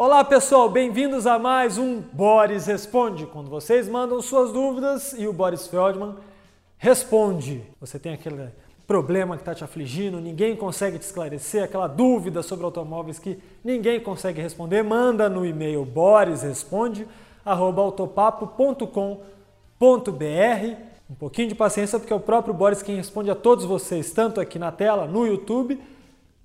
Olá pessoal, bem-vindos a mais um Boris Responde, quando vocês mandam suas dúvidas e o Boris Feldman responde. Você tem aquele problema que está te afligindo, ninguém consegue te esclarecer, aquela dúvida sobre automóveis que ninguém consegue responder, manda no e-mail borisresponde@autopapo.com.br. Um pouquinho de paciência porque é o próprio Boris quem responde a todos vocês, tanto aqui na tela, no YouTube,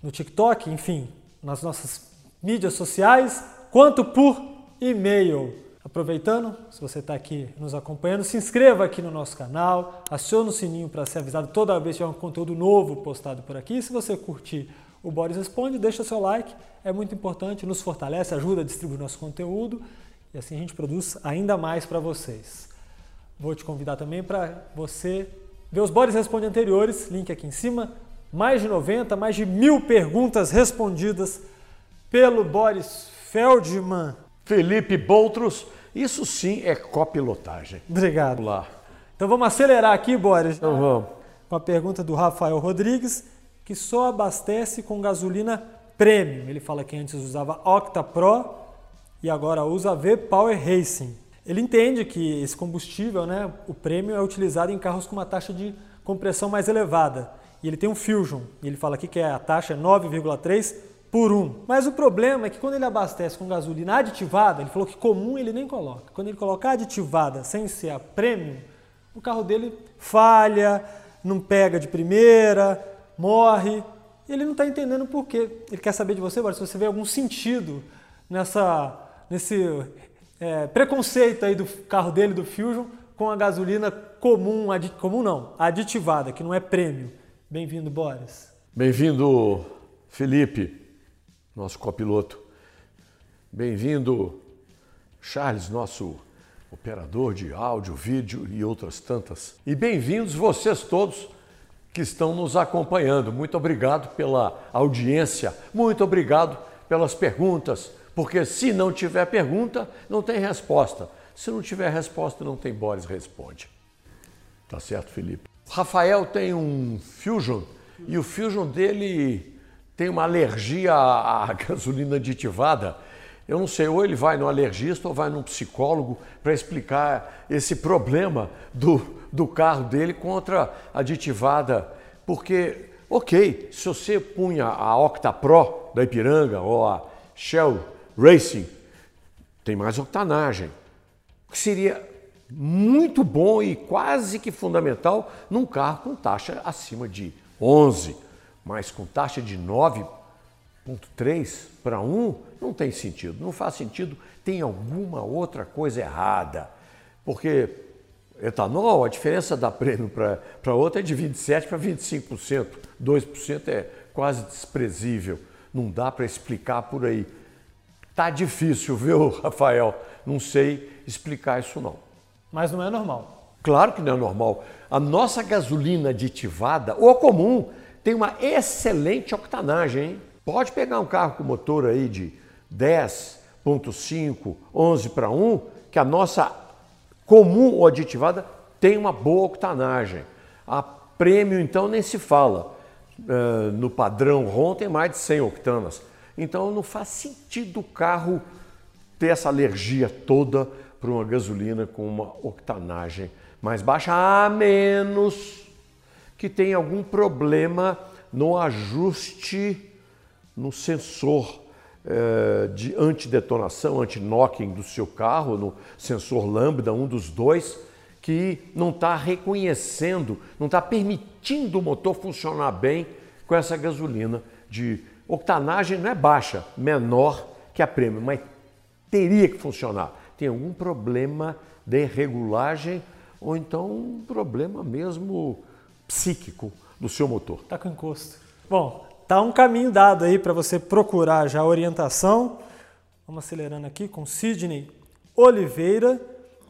no TikTok, enfim, nas nossas mídias sociais, quanto por e-mail. Aproveitando, se você está aqui nos acompanhando, se inscreva aqui no nosso canal, acione o sininho para ser avisado toda vez que tiver um conteúdo novo postado por aqui. Se você curtir o Boris Responde, deixa seu like, é muito importante, nos fortalece, ajuda a distribuir nosso conteúdo e assim a gente produz ainda mais para vocês. Vou te convidar também para você ver os Boris Responde anteriores, link aqui em cima, mais de 90, mais de mil perguntas respondidas pelo Boris Feldman. Felipe Boutros, isso sim é copilotagem. Obrigado. Vamos lá. Então vamos acelerar aqui, Boris. Então vamos. Com a pergunta do Rafael Rodrigues, que só abastece com gasolina premium. Ele fala que antes usava Octa Pro e agora usa V Power Racing. Ele entende que esse combustível, né, o premium, é utilizado em carros com uma taxa de compressão mais elevada. E ele tem um Fusion. E ele fala aqui que a taxa é 9,3 por um. Mas o problema é que quando ele abastece com gasolina aditivada, ele falou que comum ele nem coloca. Quando ele colocar aditivada sem ser a premium, o carro dele falha, não pega de primeira, morre. Ele não está entendendo por quê. Ele quer saber de você, agora, se você vê algum sentido nessa, nesse é, preconceito aí do carro dele, do Fusion, com a gasolina comum, comum não, aditivada, que não é prêmio. Bem-vindo, Boris. Bem-vindo, Felipe nosso copiloto. Bem-vindo, Charles, nosso operador de áudio, vídeo e outras tantas. E bem-vindos vocês todos que estão nos acompanhando. Muito obrigado pela audiência, muito obrigado pelas perguntas, porque se não tiver pergunta, não tem resposta. Se não tiver resposta, não tem Boris Responde. Tá certo, Felipe? Rafael tem um Fusion e o Fusion dele tem uma alergia à gasolina aditivada, eu não sei, ou ele vai no alergista ou vai num psicólogo para explicar esse problema do, do carro dele contra aditivada. Porque, ok, se você punha a Octa Pro da Ipiranga ou a Shell Racing, tem mais octanagem, que seria muito bom e quase que fundamental num carro com taxa acima de 11 mas com taxa de 9,3 para 1, não tem sentido. Não faz sentido, tem alguma outra coisa errada. Porque etanol, a diferença da prêmio para outra é de 27% para 25%. 2% é quase desprezível. Não dá para explicar por aí. Tá difícil, viu, Rafael? Não sei explicar isso não. Mas não é normal. Claro que não é normal. A nossa gasolina aditivada, ou comum, tem uma excelente octanagem. Hein? Pode pegar um carro com motor aí de 10.5, 11 para 1, que a nossa comum ou aditivada tem uma boa octanagem. A prêmio, então, nem se fala. Uh, no padrão RON tem mais de 100 octanas. Então não faz sentido o carro ter essa alergia toda para uma gasolina com uma octanagem mais baixa, a menos que tem algum problema no ajuste no sensor eh, de antidetonação, anti-knocking do seu carro, no sensor lambda, um dos dois, que não está reconhecendo, não está permitindo o motor funcionar bem com essa gasolina de octanagem não é baixa, menor que a prêmio, mas teria que funcionar. Tem algum problema de regulagem ou então um problema mesmo psíquico do seu motor. Está com encosto. Bom, tá um caminho dado aí para você procurar já a orientação. Vamos acelerando aqui com Sidney Oliveira,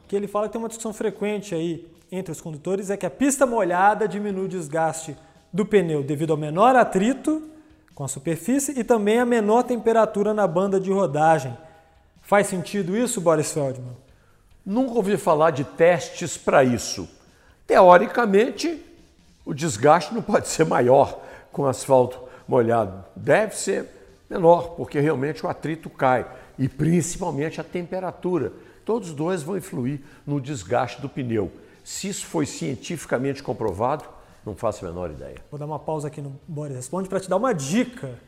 que ele fala que tem uma discussão frequente aí entre os condutores é que a pista molhada diminui o desgaste do pneu devido ao menor atrito com a superfície e também a menor temperatura na banda de rodagem. Faz sentido isso, Boris Feldman? Nunca ouvi falar de testes para isso. Teoricamente, o desgaste não pode ser maior com asfalto molhado. Deve ser menor, porque realmente o atrito cai. e principalmente a temperatura. Todos dois vão influir no desgaste do pneu. Se isso foi cientificamente comprovado, não faço a menor ideia. Vou dar uma pausa aqui no Boris Responde para te dar uma dica,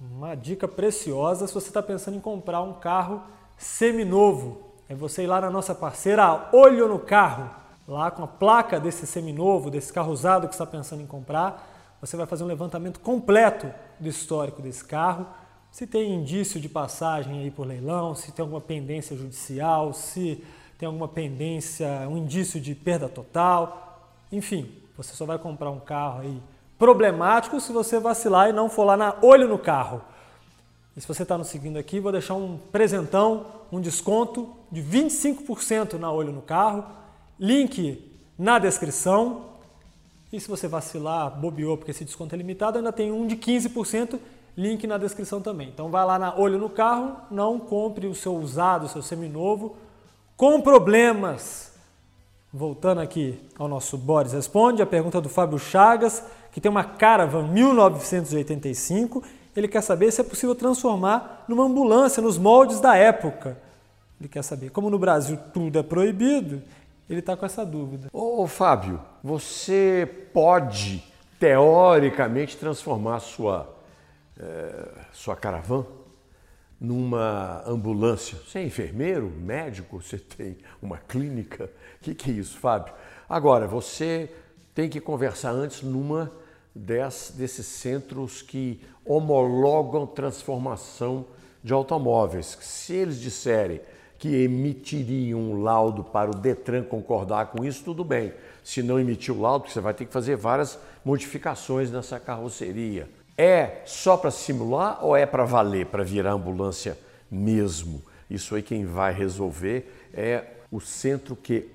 uma dica preciosa se você está pensando em comprar um carro seminovo. É você ir lá na nossa parceira Olho no Carro, lá com a placa desse seminovo, desse carro usado que está pensando em comprar. Você vai fazer um levantamento completo do histórico desse carro, se tem indício de passagem aí por leilão, se tem alguma pendência judicial, se tem alguma pendência, um indício de perda total, enfim, você só vai comprar um carro aí problemático se você vacilar e não for lá na olho no carro. E se você está nos seguindo aqui, vou deixar um presentão, um desconto de 25% na olho no carro. Link na descrição. E se você vacilar, bobeou porque esse desconto é limitado, ainda tem um de 15%, link na descrição também. Então vai lá na olho no carro, não compre o seu usado, o seu seminovo com problemas. Voltando aqui ao nosso Boris Responde, a pergunta do Fábio Chagas, que tem uma Caravan 1985. Ele quer saber se é possível transformar numa ambulância nos moldes da época. Ele quer saber, como no Brasil tudo é proibido, ele está com essa dúvida. Ô, Fábio, você pode, teoricamente, transformar sua, é, sua caravana numa ambulância. Você é enfermeiro, médico, você tem uma clínica. O que, que é isso, Fábio? Agora, você tem que conversar antes numa des, desses centros que homologam transformação de automóveis. Se eles disserem que emitiriam um laudo para o Detran concordar com isso, tudo bem. Se não emitir o laudo, você vai ter que fazer várias modificações nessa carroceria é só para simular ou é para valer, para virar ambulância mesmo? Isso aí quem vai resolver é o centro que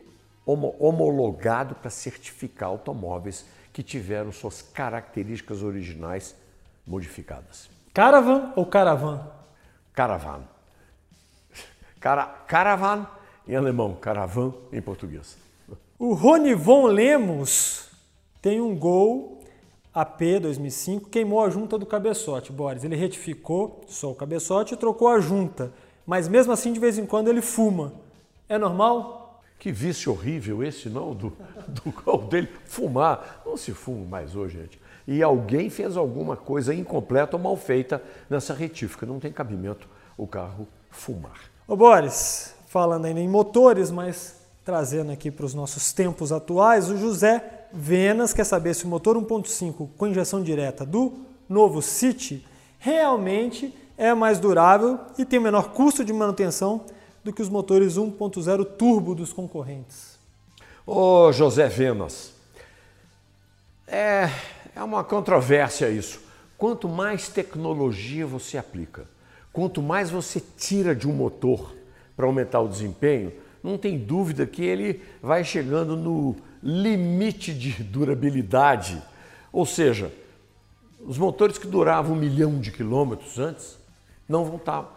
homologado para certificar automóveis que tiveram suas características originais modificadas. Caravan ou caravan? Caravan. Cara, caravan em alemão, caravan em português. O Ronivon Lemos tem um gol AP 2005 queimou a junta do cabeçote, Boris. Ele retificou só o cabeçote e trocou a junta. Mas mesmo assim, de vez em quando, ele fuma. É normal? Que vício horrível esse, não? Do, do carro dele. Fumar. Não se fuma mais hoje, gente. E alguém fez alguma coisa incompleta ou mal feita nessa retífica. Não tem cabimento o carro fumar. Ô Boris, falando ainda em motores, mas trazendo aqui para os nossos tempos atuais, o José Venas quer saber se o motor 1.5 com injeção direta do novo City realmente é mais durável e tem menor custo de manutenção do que os motores 1.0 turbo dos concorrentes. Ô José Venas, é, é uma controvérsia isso. Quanto mais tecnologia você aplica, quanto mais você tira de um motor para aumentar o desempenho, não tem dúvida que ele vai chegando no limite de durabilidade. Ou seja, os motores que duravam um milhão de quilômetros antes não vão estar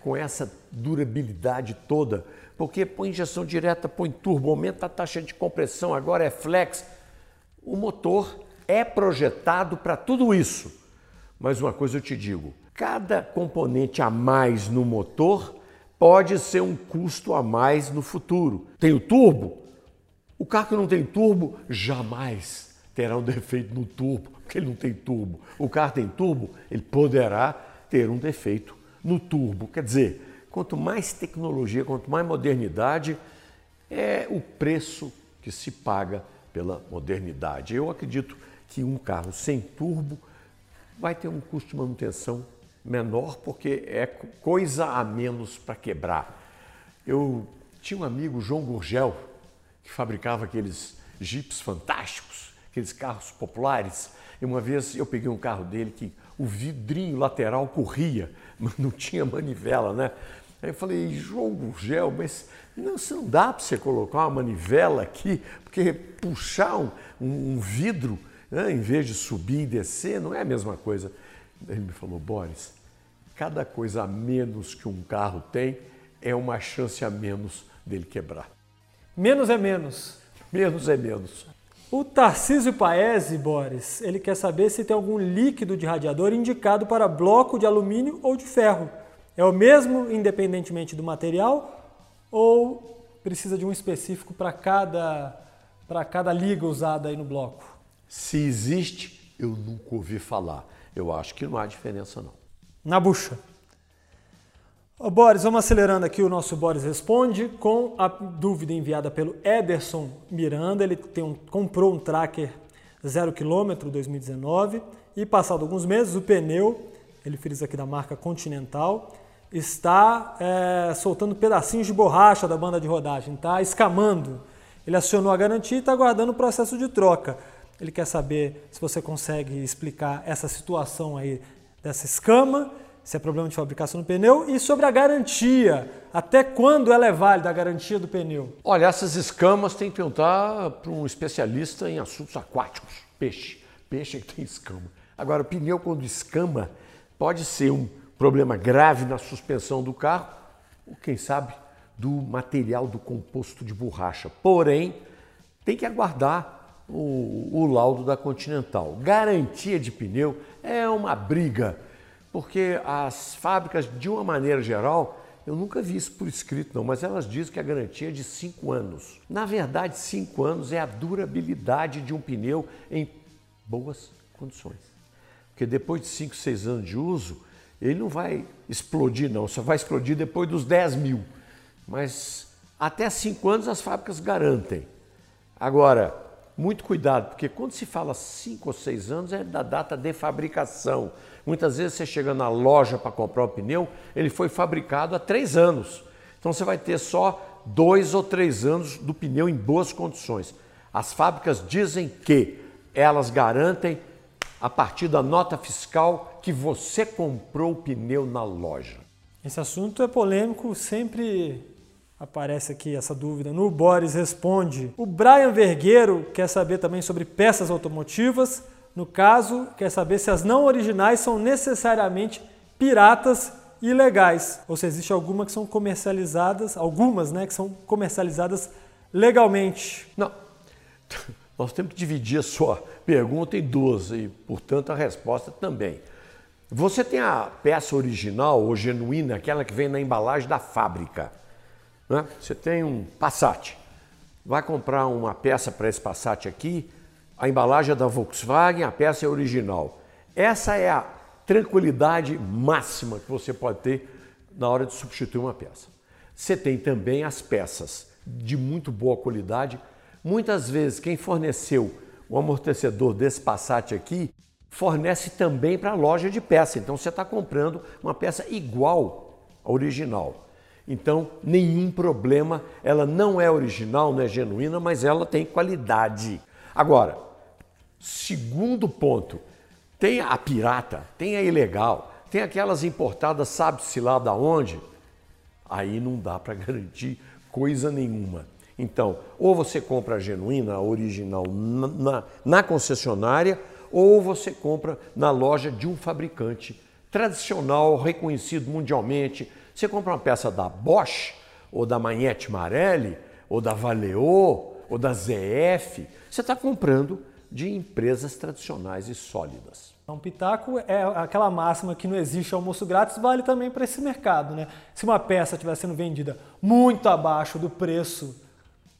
com essa durabilidade toda, porque põe injeção direta, põe turbo, aumenta a taxa de compressão, agora é flex. O motor é projetado para tudo isso. Mas uma coisa eu te digo: cada componente a mais no motor pode ser um custo a mais no futuro. Tem o turbo? O carro que não tem turbo jamais terá um defeito no turbo, porque ele não tem turbo. O carro tem turbo, ele poderá ter um defeito no turbo. Quer dizer, quanto mais tecnologia, quanto mais modernidade, é o preço que se paga pela modernidade. Eu acredito que um carro sem turbo vai ter um custo de manutenção menor, porque é coisa a menos para quebrar. Eu tinha um amigo, João Gurgel, que fabricava aqueles jipes fantásticos, aqueles carros populares. E uma vez eu peguei um carro dele que o vidrinho lateral corria, mas não tinha manivela, né? Aí eu falei, João Gurgel, mas não, não dá para você colocar uma manivela aqui, porque puxar um, um vidro, né, em vez de subir e descer, não é a mesma coisa. Ele me falou, Boris, cada coisa a menos que um carro tem é uma chance a menos dele quebrar. Menos é menos. Menos é menos. O Tarcísio Paese, Boris, ele quer saber se tem algum líquido de radiador indicado para bloco de alumínio ou de ferro. É o mesmo independentemente do material ou precisa de um específico para cada, para cada liga usada aí no bloco? Se existe, eu nunca ouvi falar. Eu acho que não há diferença não. Na bucha. Ô Boris, vamos acelerando aqui o nosso Boris Responde com a dúvida enviada pelo Ederson Miranda. Ele tem um, comprou um tracker 0 km 2019 e passado alguns meses o pneu, ele fez aqui da marca Continental, está é, soltando pedacinhos de borracha da banda de rodagem, está escamando. Ele acionou a garantia e está aguardando o processo de troca. Ele quer saber se você consegue explicar essa situação aí dessa escama se é problema de fabricação do pneu e sobre a garantia. Até quando ela é válida a garantia do pneu? Olha, essas escamas tem que perguntar para um especialista em assuntos aquáticos, peixe. Peixe é que tem escama. Agora, o pneu quando escama pode ser um problema grave na suspensão do carro, ou quem sabe do material do composto de borracha. Porém, tem que aguardar o, o laudo da Continental. Garantia de pneu é uma briga porque as fábricas, de uma maneira geral, eu nunca vi isso por escrito, não, mas elas dizem que a garantia é de 5 anos. Na verdade, 5 anos é a durabilidade de um pneu em boas condições. Porque depois de 5, 6 anos de uso, ele não vai explodir, não, só vai explodir depois dos 10 mil. Mas até 5 anos as fábricas garantem. Agora, muito cuidado, porque quando se fala 5 ou 6 anos é da data de fabricação. Muitas vezes você chega na loja para comprar o pneu, ele foi fabricado há três anos. Então você vai ter só dois ou três anos do pneu em boas condições. As fábricas dizem que elas garantem a partir da nota fiscal que você comprou o pneu na loja. Esse assunto é polêmico, sempre aparece aqui essa dúvida no Boris Responde. O Brian Vergueiro quer saber também sobre peças automotivas. No caso, quer saber se as não originais são necessariamente piratas ilegais, ou se existe alguma que são comercializadas, algumas, né, que são comercializadas legalmente. Não. Nós temos que dividir a sua pergunta em duas e, portanto, a resposta também. Você tem a peça original ou genuína, aquela que vem na embalagem da fábrica. Né? Você tem um Passat. Vai comprar uma peça para esse Passat aqui, a embalagem é da Volkswagen, a peça é original. Essa é a tranquilidade máxima que você pode ter na hora de substituir uma peça. Você tem também as peças de muito boa qualidade. Muitas vezes quem forneceu o amortecedor desse Passat aqui fornece também para a loja de peça. Então você está comprando uma peça igual à original. Então, nenhum problema, ela não é original, não é genuína, mas ela tem qualidade. Agora, Segundo ponto, tem a pirata, tem a ilegal, tem aquelas importadas, sabe-se lá da onde. Aí não dá para garantir coisa nenhuma. Então, ou você compra a genuína, a original, na, na, na concessionária, ou você compra na loja de um fabricante tradicional, reconhecido mundialmente. Você compra uma peça da Bosch, ou da Magnete Marelli, ou da Valeo, ou da ZF, você está comprando de empresas tradicionais e sólidas. Um pitaco é aquela máxima que não existe almoço grátis, vale também para esse mercado. Né? Se uma peça estiver sendo vendida muito abaixo do preço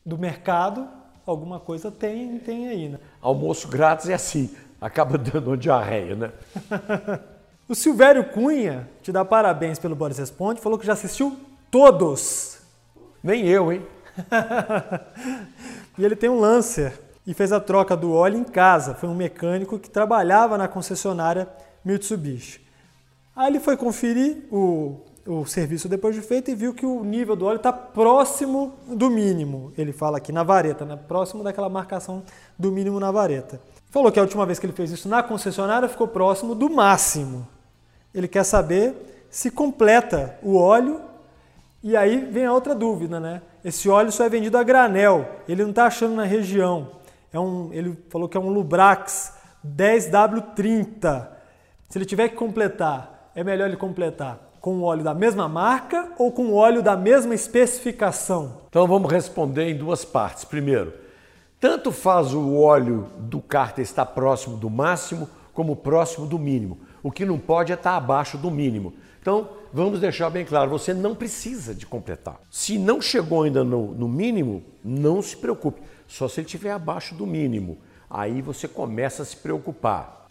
do mercado, alguma coisa tem, tem aí. Né? Almoço grátis é assim, acaba dando uma diarreia, né? o Silvério Cunha te dá parabéns pelo Boris Responde, falou que já assistiu todos. Nem eu, hein? e ele tem um Lancer e fez a troca do óleo em casa. Foi um mecânico que trabalhava na concessionária Mitsubishi. Aí ele foi conferir o, o serviço depois de feito e viu que o nível do óleo está próximo do mínimo. Ele fala aqui na vareta, né? próximo daquela marcação do mínimo na vareta. Falou que a última vez que ele fez isso na concessionária ficou próximo do máximo. Ele quer saber se completa o óleo e aí vem a outra dúvida, né? Esse óleo só é vendido a granel, ele não está achando na região. É um, ele falou que é um Lubrax 10W30. Se ele tiver que completar, é melhor ele completar com o óleo da mesma marca ou com o óleo da mesma especificação? Então vamos responder em duas partes. Primeiro, tanto faz o óleo do cárter estar próximo do máximo como próximo do mínimo. O que não pode é estar abaixo do mínimo. Então, vamos deixar bem claro: você não precisa de completar. Se não chegou ainda no, no mínimo, não se preocupe. Só se ele estiver abaixo do mínimo. Aí você começa a se preocupar.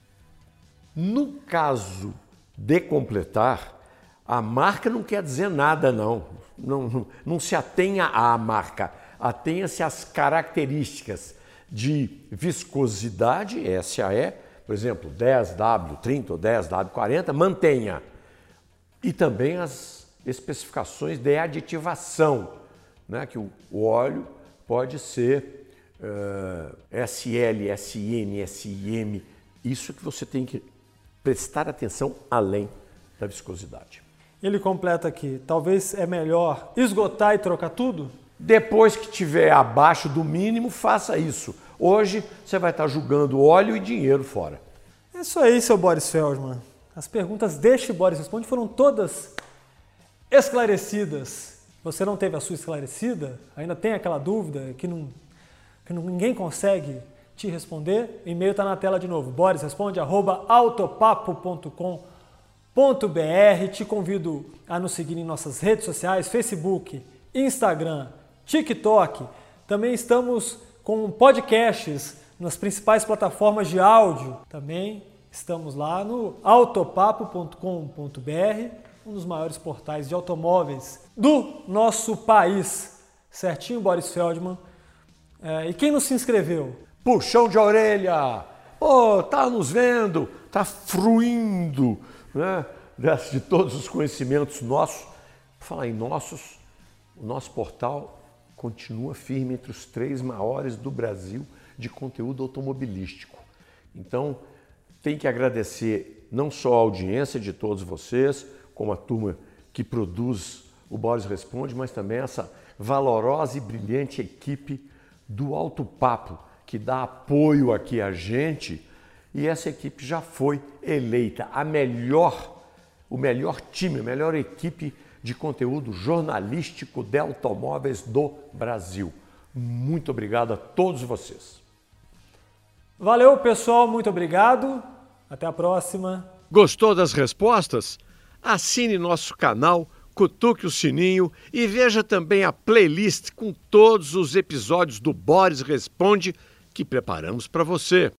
No caso de completar, a marca não quer dizer nada, não. Não, não, não se atenha à marca, atenha-se às características de viscosidade, SAE, por exemplo, 10W30 ou 10W40, mantenha. E também as especificações de aditivação, né? que o, óleo pode ser uh, SL, SN, SM, isso que você tem que prestar atenção além da viscosidade. Ele completa aqui: talvez é melhor esgotar e trocar tudo? Depois que tiver abaixo do mínimo, faça isso. Hoje você vai estar jogando óleo e dinheiro fora. É isso aí, seu Boris Feldman. As perguntas deste Boris Responde foram todas esclarecidas. Você não teve a sua esclarecida? Ainda tem aquela dúvida que, não, que ninguém consegue te responder? O e-mail está na tela de novo. Boris responde arroba autopapo.com.br. Te convido a nos seguir em nossas redes sociais, Facebook, Instagram, TikTok. Também estamos com podcasts nas principais plataformas de áudio. Também estamos lá no autopapo.com.br, um dos maiores portais de automóveis do nosso país. Certinho, Boris Feldman? É, e quem não se inscreveu? Puxão de orelha! Pô, oh, tá nos vendo, tá fruindo né, de todos os conhecimentos nossos. Falar em nossos, o nosso portal continua firme entre os três maiores do Brasil de conteúdo automobilístico. Então, tem que agradecer não só a audiência de todos vocês, como a turma que produz o Boris Responde, mas também essa valorosa e brilhante equipe do Alto Papo, que dá apoio aqui a gente. E essa equipe já foi eleita a melhor, o melhor time, a melhor equipe de conteúdo jornalístico de automóveis do Brasil. Muito obrigado a todos vocês. Valeu, pessoal, muito obrigado. Até a próxima. Gostou das respostas? Assine nosso canal, cutuque o sininho e veja também a playlist com todos os episódios do Boris Responde que preparamos para você.